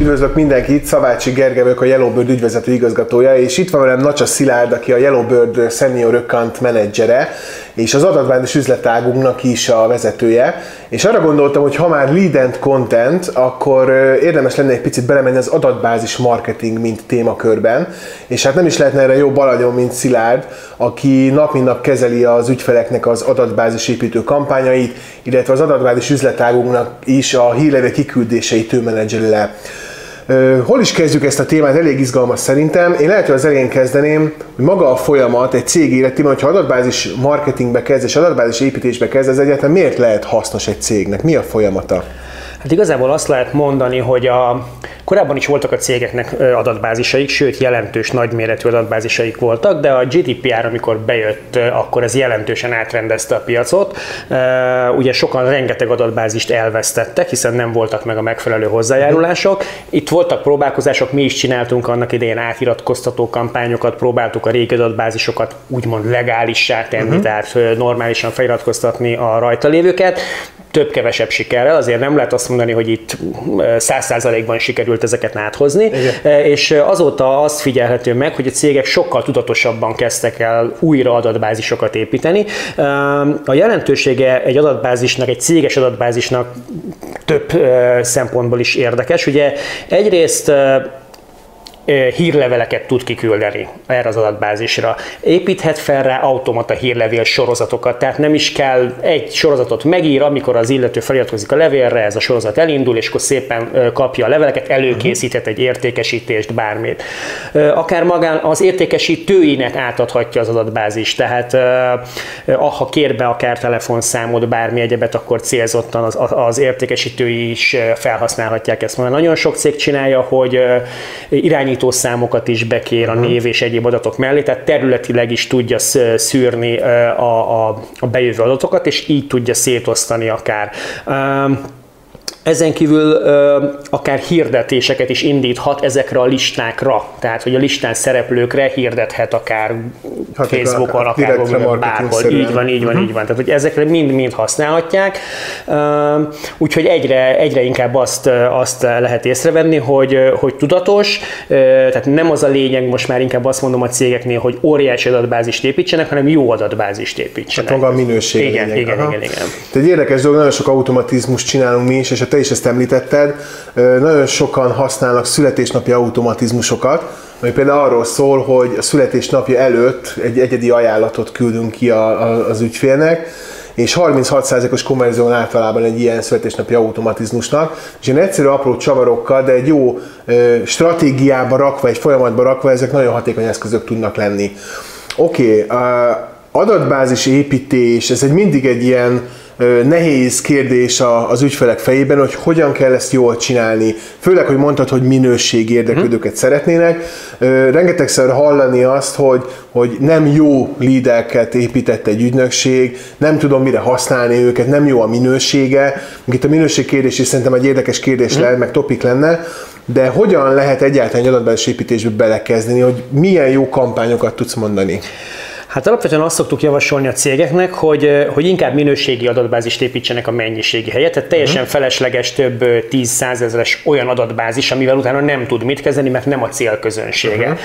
Üdvözlök mindenkit, Szavácsi Gergely vagyok a Yellowbird ügyvezető igazgatója, és itt van velem Nacsa Szilárd, aki a Yellowbird Senior Account menedzsere, és az adatbázis üzletágunknak is a vezetője. És arra gondoltam, hogy ha már lead and content, akkor érdemes lenne egy picit belemenni az adatbázis marketing, mint témakörben. És hát nem is lehetne erre jobb alagyon, mint Szilárd, aki nap mint nap kezeli az ügyfeleknek az adatbázis építő kampányait, illetve az adatbázis üzletágunknak is a hírlevél kiküldéseit ő menedzseli le. Hol is kezdjük ezt a témát? Elég izgalmas szerintem. Én lehet, hogy az elején kezdeném, hogy maga a folyamat egy cég életében, hogyha adatbázis marketingbe kezd és adatbázis építésbe kezd, ez egyáltalán miért lehet hasznos egy cégnek? Mi a folyamata? Hát igazából azt lehet mondani, hogy a, korábban is voltak a cégeknek adatbázisaik, sőt jelentős nagyméretű adatbázisaik voltak, de a GDPR, amikor bejött, akkor ez jelentősen átrendezte a piacot. Ugye sokan rengeteg adatbázist elvesztettek, hiszen nem voltak meg a megfelelő hozzájárulások. Itt voltak próbálkozások, mi is csináltunk annak idején átiratkoztató kampányokat, próbáltuk a régi adatbázisokat úgymond legálissá tenni, uh-huh. tehát normálisan feliratkoztatni a rajta lévőket több-kevesebb sikerrel, azért nem lehet azt mondani, hogy itt száz százalékban sikerült ezeket áthozni, Igen. és azóta azt figyelhető meg, hogy a cégek sokkal tudatosabban kezdtek el újra adatbázisokat építeni. A jelentősége egy adatbázisnak, egy céges adatbázisnak több szempontból is érdekes. Ugye egyrészt hírleveleket tud kiküldeni erre az adatbázisra. Építhet fel rá automata hírlevél sorozatokat, tehát nem is kell egy sorozatot megír, amikor az illető feliratkozik a levélre, ez a sorozat elindul, és akkor szépen kapja a leveleket, előkészíthet egy értékesítést, bármit. Akár magán az értékesítőinek átadhatja az adatbázis, tehát ha kér be akár telefonszámot, bármi egyebet, akkor célzottan az, az értékesítői is felhasználhatják ezt. Mert nagyon sok cég csinálja, hogy irányít számokat is bekér a mhm. név és egyéb adatok mellé, tehát területileg is tudja szűrni a, a, a bejövő adatokat, és így tudja szétosztani akár. Ezen kívül ö, akár hirdetéseket is indíthat ezekre a listákra, tehát hogy a listán szereplőkre hirdethet akár hát Facebookon, akár Google, bárhol. Így van, így van, uh-huh. így van. Tehát hogy ezekre mind-mind használhatják. Úgyhogy egyre, egyre inkább azt, azt lehet észrevenni, hogy, hogy tudatos, tehát nem az a lényeg, most már inkább azt mondom a cégeknél, hogy óriási adatbázist építsenek, hanem jó adatbázist építsenek. Hát maga a minőség. Igen, lényeg. igen, igen, igen. Tehát egy érdekes dolog, nagyon sok automatizmus csinálunk mi is, és a te is ezt említetted, nagyon sokan használnak születésnapi automatizmusokat, ami például arról szól, hogy a születésnapja előtt egy egyedi ajánlatot küldünk ki a, a, az ügyfélnek, és 36%-os konverzión általában egy ilyen születésnapi automatizmusnak, és ilyen egyszerű apró csavarokkal, de egy jó ö, stratégiába rakva, egy folyamatba rakva, ezek nagyon hatékony eszközök tudnak lenni. Oké, okay, adatbázis építés, ez egy mindig egy ilyen nehéz kérdés az ügyfelek fejében, hogy hogyan kell ezt jól csinálni. Főleg, hogy mondtad, hogy minőségi érdeklődőket hmm. szeretnének. Rengetegszer hallani azt, hogy, hogy nem jó lídelket épített egy ügynökség, nem tudom mire használni őket, nem jó a minősége. Itt a minőség kérdés is szerintem egy érdekes kérdés hmm. lehet, meg topik lenne, de hogyan lehet egyáltalán egy adatbázis építésbe belekezdeni, hogy milyen jó kampányokat tudsz mondani? Hát alapvetően azt szoktuk javasolni a cégeknek, hogy, hogy inkább minőségi adatbázist építsenek a mennyiségi helyet, tehát teljesen uh-huh. felesleges több 10 ezeres olyan adatbázis, amivel utána nem tud mit kezdeni, mert nem a célközönsége. Uh-huh.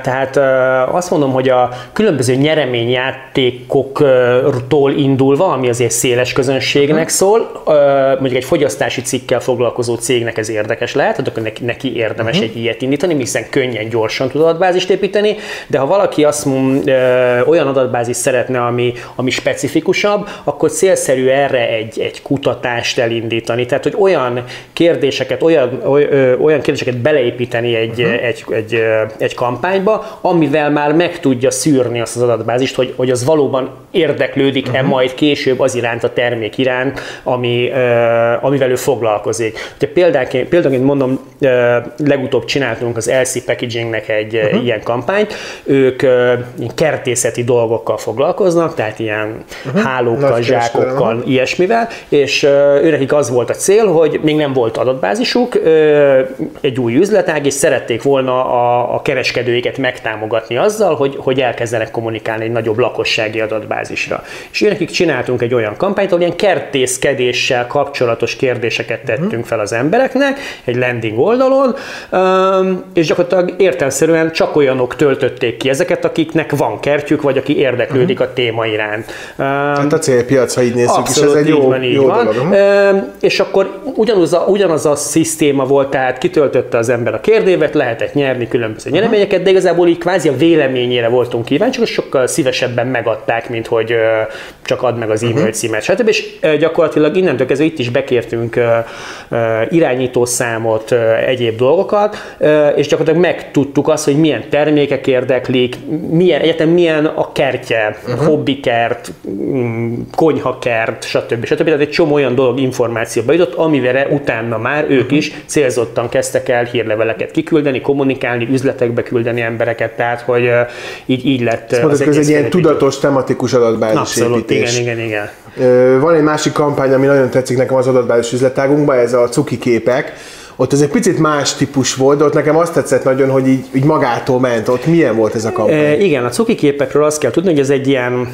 Tehát azt mondom, hogy a különböző nyereményjátékoktól indulva, ami azért széles közönségnek uh-huh. szól, mondjuk egy fogyasztási cikkel foglalkozó cégnek ez érdekes lehet, akkor neki, érdemes uh-huh. egy ilyet indítani, hiszen könnyen, gyorsan tud adatbázist építeni, de ha valaki azt mondja, olyan adatbázis szeretne, ami, ami specifikusabb, akkor célszerű erre egy, egy kutatást elindítani. Tehát, hogy olyan kérdéseket, olyan, olyan kérdéseket beleépíteni egy, uh-huh. egy, egy, egy kampányba, amivel már meg tudja szűrni azt az adatbázist, hogy, hogy az valóban érdeklődik-e uh-huh. majd később az iránt, a termék iránt, ami, amivel ő foglalkozik. Ugye példáként, példáként mondom, legutóbb csináltunk az LC Packagingnek egy uh-huh. ilyen kampányt, ők kertészet csempészeti dolgokkal foglalkoznak, tehát ilyen uh-huh. hálókkal, zsákokkal, uh-huh. ilyesmivel, és őnekik az volt a cél, hogy még nem volt adatbázisuk, egy új üzletág, és szerették volna a, a kereskedőiket megtámogatni azzal, hogy, hogy elkezdenek kommunikálni egy nagyobb lakossági adatbázisra. És őnekik csináltunk egy olyan kampányt, ahol ilyen kertészkedéssel kapcsolatos kérdéseket tettünk uh-huh. fel az embereknek, egy landing oldalon, és gyakorlatilag értelmszerűen csak olyanok töltötték ki ezeket, akiknek van kertjük, vagy aki érdeklődik uh-huh. a téma iránt. Hát a célpiac, ha így nézzük is, ez egy jó, van, jó van. dolog. Uh-huh. És akkor ugyanaz a, ugyanaz a szisztéma volt, tehát kitöltötte az ember a kérdévet, lehetett nyerni különböző uh-huh. nyereményeket, de igazából így kvázi a véleményére voltunk kíváncsiak, és sokkal szívesebben megadták, mint hogy csak add meg az e-mail uh-huh. címet, stb. És gyakorlatilag innentől kezdve itt is bekértünk irányítószámot, egyéb dolgokat, és gyakorlatilag megtudtuk azt, hogy milyen termékek érdeklik, milyen, egyetem milyen a kertje, uh-huh. hobbikert, mm, konyhakert, stb. stb. Tehát egy csomó olyan dolog információba jutott, amivel utána már ők uh-huh. is célzottan kezdtek el hírleveleket kiküldeni, kommunikálni, üzletekbe küldeni embereket, tehát hogy így, így lett Ezt az, ez egy ilyen tudatos, tematikus adatbázis Abszolút, építés. igen, igen, igen. Van egy másik kampány, ami nagyon tetszik nekem az adatbázis üzletágunkban, ez a cuki képek ott ez egy picit más típus volt, de ott nekem azt tetszett nagyon, hogy így, így magától ment. Ott milyen volt ez a kampány? E, igen, a cuki képekről azt kell tudni, hogy ez egy ilyen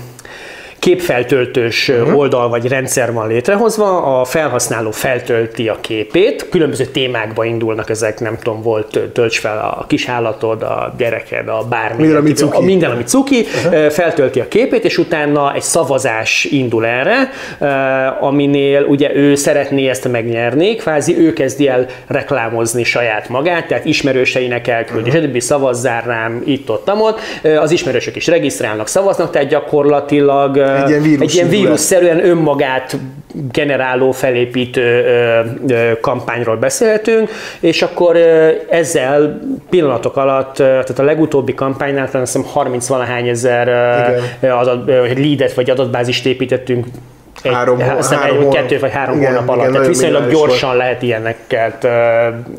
képfeltöltős uh-huh. oldal vagy rendszer van létrehozva, a felhasználó feltölti a képét, különböző témákba indulnak ezek, nem tudom, volt tölts fel a kisállatod, a gyereked, a bármi. Minden, ami cuki. A, minden, ami cuki, uh-huh. feltölti a képét, és utána egy szavazás indul erre, aminél ugye ő szeretné ezt megnyerni, kvázi ő kezdi el reklámozni saját magát, tehát ismerőseinek elküldi, uh-huh. stb. szavazzál rám itt, ott, ott. Az ismerősök is regisztrálnak, szavaznak, tehát gyakorlatilag egy ilyen, vírus egy ilyen vírusszerűen önmagát generáló, felépítő kampányról beszélhetünk, és akkor ezzel pillanatok alatt, tehát a legutóbbi kampánynál hiszem 30 valahány ezer adat, leadet vagy adatbázist építettünk egy, három, aztán három egy, kettő vagy három igen, hónap alatt. Igen, Tehát viszonylag gyorsan volt. lehet ilyeneket uh,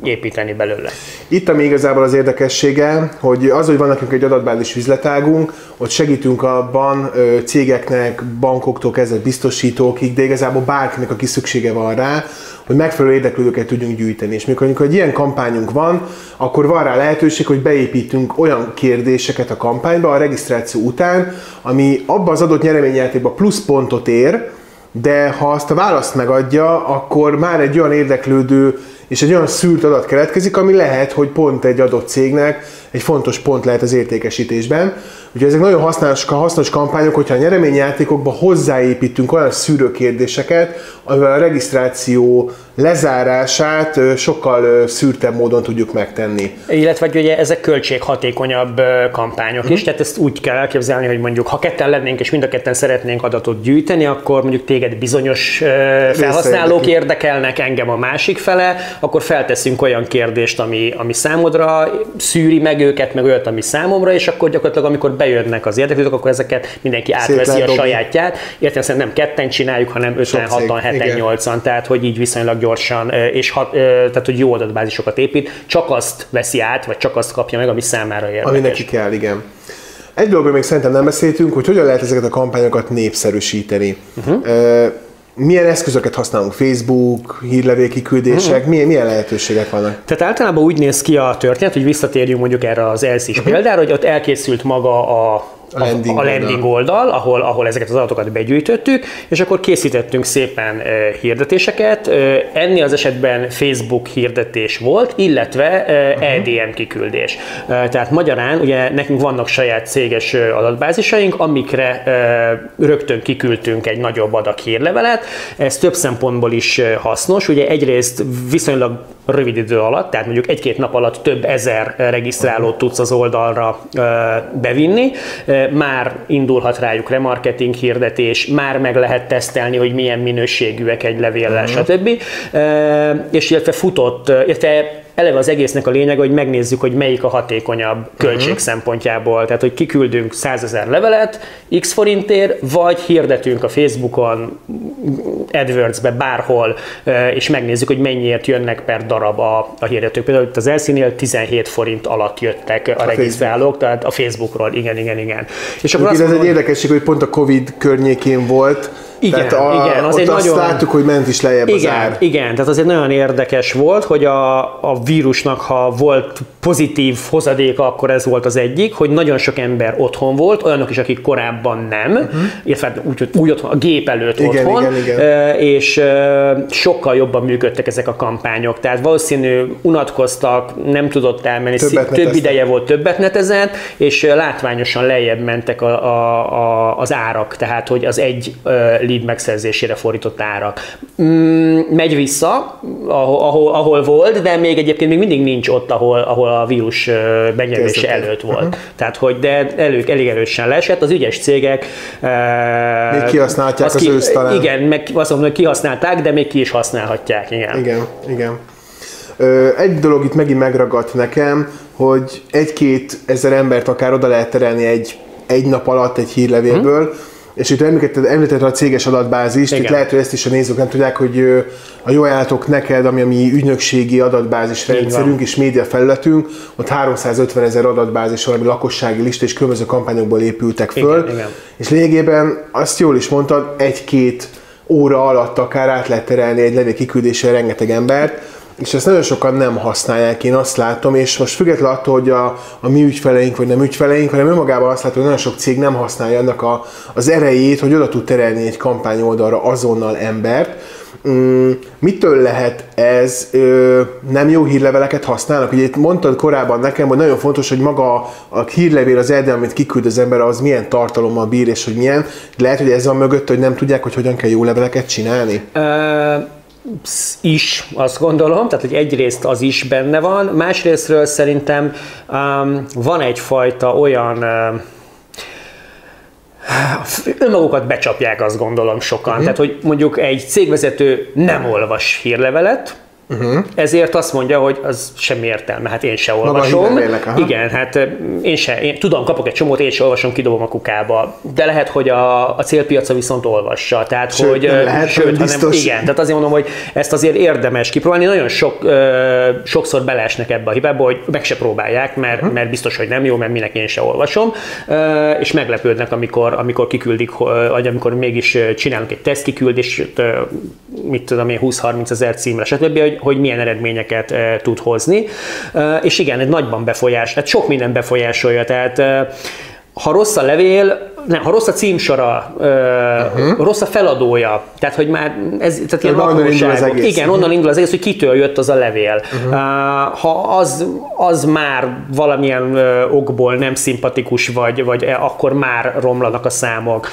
építeni belőle. Itt ami igazából az érdekessége, hogy az, hogy van nekünk egy adatbázis üzletágunk, ott segítünk abban cégeknek, bankoktól kezdve biztosítókig, de igazából bárkinek, aki szüksége van rá, hogy megfelelő érdeklődőket tudjunk gyűjteni. És mikor, amikor egy ilyen kampányunk van, akkor van rá lehetőség, hogy beépítünk olyan kérdéseket a kampányba a regisztráció után, ami abba az adott nyereményjátékba plusz pontot ér, de ha azt a választ megadja, akkor már egy olyan érdeklődő és egy olyan szűrt adat keletkezik, ami lehet, hogy pont egy adott cégnek egy fontos pont lehet az értékesítésben. Ugye ezek nagyon hasznos, hasznos kampányok, hogyha a nyereményjátékokba hozzáépítünk olyan szűrőkérdéseket, amivel a regisztráció lezárását sokkal szűrtebb módon tudjuk megtenni. Illetve hogy ugye ezek költséghatékonyabb kampányok is, tehát ezt úgy kell elképzelni, hogy mondjuk ha ketten lennénk és mind a ketten szeretnénk adatot gyűjteni, akkor mondjuk téged bizonyos felhasználók érdekelnek, engem a másik fele, akkor felteszünk olyan kérdést, ami, ami számodra szűri meg őket, meg olyat, ami számomra, és akkor gyakorlatilag amikor bejönnek az érdeklődők, akkor ezeket mindenki átveszi a sajátját. Értem, nem ketten csináljuk, hanem 5 6 7 8 tehát hogy így viszonylag gyorsan, és hat, tehát hogy jó adatbázisokat épít, csak azt veszi át, vagy csak azt kapja meg, ami számára érdekes. Ami neki kell, igen. Egy dologról még szerintem nem beszéltünk, hogy hogyan lehet ezeket a kampányokat népszerűsíteni. Uh-huh milyen eszközöket használunk? Facebook, hírlevélkiküldések, uh-huh. milyen, milyen lehetőségek vannak? Tehát általában úgy néz ki a történet, hogy visszatérjünk mondjuk erre az elszis uh-huh. példára, hogy ott elkészült maga a a landing, a landing oldal, oldal ahol, ahol ezeket az adatokat begyűjtöttük, és akkor készítettünk szépen hirdetéseket. Ennél az esetben Facebook hirdetés volt, illetve uh-huh. EDM kiküldés. Tehát magyarán ugye nekünk vannak saját céges adatbázisaink, amikre rögtön kiküldtünk egy nagyobb adag hírlevelet. Ez több szempontból is hasznos. Ugye egyrészt viszonylag rövid idő alatt, tehát mondjuk egy-két nap alatt több ezer regisztrálót tudsz az oldalra bevinni, már indulhat rájuk remarketing hirdetés, már meg lehet tesztelni, hogy milyen minőségűek egy levéllel, uh-huh. stb. És illetve futott, illetve eleve az egésznek a lényeg, hogy megnézzük, hogy melyik a hatékonyabb költség uh-huh. szempontjából. Tehát, hogy kiküldünk 100 ezer levelet x forintért, vagy hirdetünk a Facebookon, AdWords-be, bárhol, és megnézzük, hogy mennyiért jönnek per darab a, a hirdetők. Például itt az Elszínél 17 forint alatt jöttek a, a regisztrálók, tehát a Facebookról, igen, igen, igen. És akkor ez egy érdekesség, hogy pont a Covid környékén volt, igen, tehát a, igen, az ott egy azt nagyon, láttuk, hogy ment is lejjebb igen, az ár. Igen, tehát az egy nagyon érdekes volt, hogy a, a vírusnak, ha volt pozitív hozadéka, akkor ez volt az egyik, hogy nagyon sok ember otthon volt, olyanok is, akik korábban nem, uh-huh. illetve hát úgy, úgy otthon, a gép előtt igen, otthon, igen, igen. és sokkal jobban működtek ezek a kampányok. Tehát valószínű unatkoztak, nem tudott elmenni, többet több ideje volt, többet netezett, és látványosan lejjebb mentek a, a, a, az árak, tehát hogy az egy lead megszerzésére fordított árak. Mm, megy vissza, ahol, ahol, ahol volt, de még egyébként még mindig nincs ott, ahol, ahol a vírus megnyerése előtt volt. Uh-huh. Tehát, hogy de elő, elég erősen leesett, az ügyes cégek még kihasználják az, ki, ősz talán. Igen, meg azt mondom, hogy kihasználták, de még ki is használhatják. Igen, igen. igen. Egy dolog itt megint megragadt nekem, hogy egy-két ezer embert akár oda lehet terelni egy, egy nap alatt egy hírlevélből, hmm és itt említetted, említetted a céges adatbázist, Igen. itt lehet, hogy ezt is a nézők nem tudják, hogy a jó ajánlatok neked, ami a mi ügynökségi adatbázis rendszerünk és média felületünk, ott 350 ezer adatbázis van, ami lakossági lista és különböző kampányokból épültek föl. Igen, igen. És lényegében azt jól is mondtad, egy-két óra alatt akár át lehet terelni egy levél kiküldésre rengeteg embert, és ezt nagyon sokan nem használják, én azt látom, és most függetlenül attól, hogy a, a mi ügyfeleink vagy nem ügyfeleink, hanem önmagában azt látom, hogy nagyon sok cég nem használja annak a, az erejét, hogy oda tud terelni egy kampány oldalra azonnal embert. Mm, mitől lehet ez? Ö, nem jó hírleveleket használnak? Ugye itt mondtad korábban nekem, hogy nagyon fontos, hogy maga a hírlevél, az erdel, amit kiküld az ember, az milyen tartalommal bír, és hogy milyen. Lehet, hogy ez van mögött, hogy nem tudják, hogy hogyan kell jó leveleket csinálni? Uh is, azt gondolom, tehát hogy egyrészt az is benne van, másrésztről szerintem um, van egyfajta olyan uh, önmagukat becsapják, azt gondolom sokan. Uh-huh. Tehát, hogy mondjuk egy cégvezető nem olvas hírlevelet, Uh-huh. Ezért azt mondja, hogy az semmi értelme, hát én se olvasom. Lélek, Igen, hát én se, én tudom, kapok egy csomót, én se olvasom, kidobom a kukába. De lehet, hogy a, a célpiaca viszont olvassa. Tehát, sőt, hogy, lehet, sőt, biztos. hanem, igen, tehát azért mondom, hogy ezt azért érdemes kipróbálni. Nagyon sok, ö, sokszor beleesnek ebbe a hibába, hogy meg se próbálják, mert, uh-huh. mert biztos, hogy nem jó, mert minek én se olvasom, ö, és meglepődnek, amikor, amikor kiküldik, vagy amikor mégis csinálunk egy tesztkiküldést, mit tudom én, 20-30 ezer címre, stb., hogy hogy, milyen eredményeket uh, tud hozni. Uh, és igen, egy nagyban befolyás, tehát sok minden befolyásolja, tehát uh, ha rossz a levél, nem, ha rossz a címsora, uh-huh. rossz a feladója, tehát hogy már ez, tehát ilyen az egész. Igen, onnan indul az egész, hogy kitől jött az a levél. Uh-huh. Uh, ha az, az már valamilyen okból nem szimpatikus vagy, vagy akkor már romlanak a számok.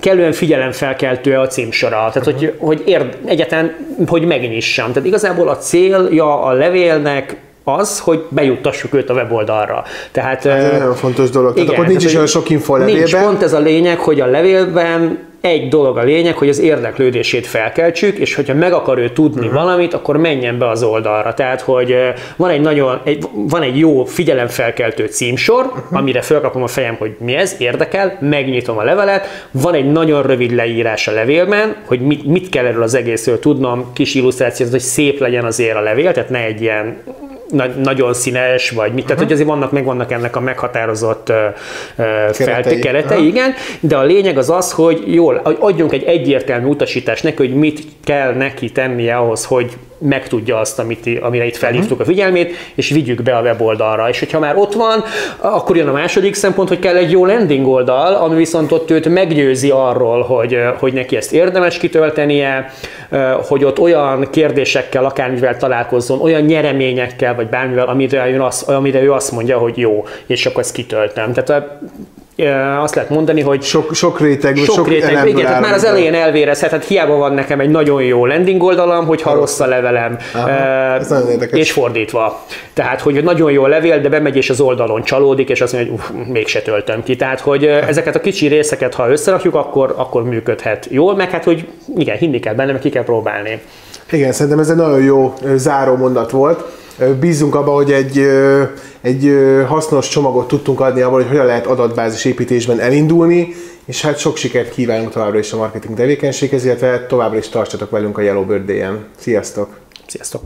Kellően figyelemfelkeltő a címsora, tehát uh-huh. hogy, hogy érd, egyetlen, hogy megnyissam. Tehát igazából a célja a levélnek az, hogy bejuttassuk őt a weboldalra. Tehát, ez egy nagyon fontos dolog. Igen, tehát akkor nincs is olyan sok info a levélben. Nincs, pont ez a lényeg, hogy a levélben egy dolog a lényeg, hogy az érdeklődését felkeltsük, és hogyha meg akar ő tudni uh-huh. valamit, akkor menjen be az oldalra. Tehát, hogy van egy nagyon, egy, van egy jó figyelemfelkeltő címsor, uh-huh. amire felkapom a fejem, hogy mi ez, érdekel, megnyitom a levelet, van egy nagyon rövid leírás a levélben, hogy mit, mit kell erről az egészről tudnom, kis illusztráció, hogy szép legyen azért a levél, tehát ne egy ilyen na- nagyon színes, vagy mit, tehát uh-huh. hogy azért vannak, megvannak ennek a meghatározott uh, keretei, keretei uh-huh. igen, de a lényeg az az, hogy jól, adjunk egy egyértelmű utasítást neki, hogy mit kell neki tennie ahhoz, hogy megtudja azt, amit, amire itt felhívtuk a figyelmét, és vigyük be a weboldalra. És hogyha már ott van, akkor jön a második szempont, hogy kell egy jó landing oldal, ami viszont ott őt meggyőzi arról, hogy, hogy neki ezt érdemes kitöltenie, hogy ott olyan kérdésekkel, akármivel találkozzon, olyan nyereményekkel, vagy bármivel, amire, ő azt, amire ő azt mondja, hogy jó, és akkor ezt kitöltem. Tehát azt lehet mondani, hogy sok, sok réteg, sok, sok réteg, igen, tehát már az elején elvérezhet, hát hiába van nekem egy nagyon jó landing oldalam, hogyha ha rossz a levelem, Aha, és fordítva. Tehát, hogy nagyon jó levél, de bemegy és az oldalon csalódik, és azt mondja, hogy uff, mégse töltöm ki. Tehát, hogy ezeket a kicsi részeket, ha összerakjuk, akkor, akkor működhet jól, meg hát, hogy igen, hinni kell benne, meg ki kell próbálni. Igen, szerintem ez egy nagyon jó záró mondat volt. Bízunk abba, hogy egy, egy hasznos csomagot tudtunk adni abban, hogy hogyan lehet adatbázis építésben elindulni, és hát sok sikert kívánunk továbbra is a marketing tevékenységhez, illetve továbbra is tartsatok velünk a Yellowbird Day-en. Sziasztok! Sziasztok!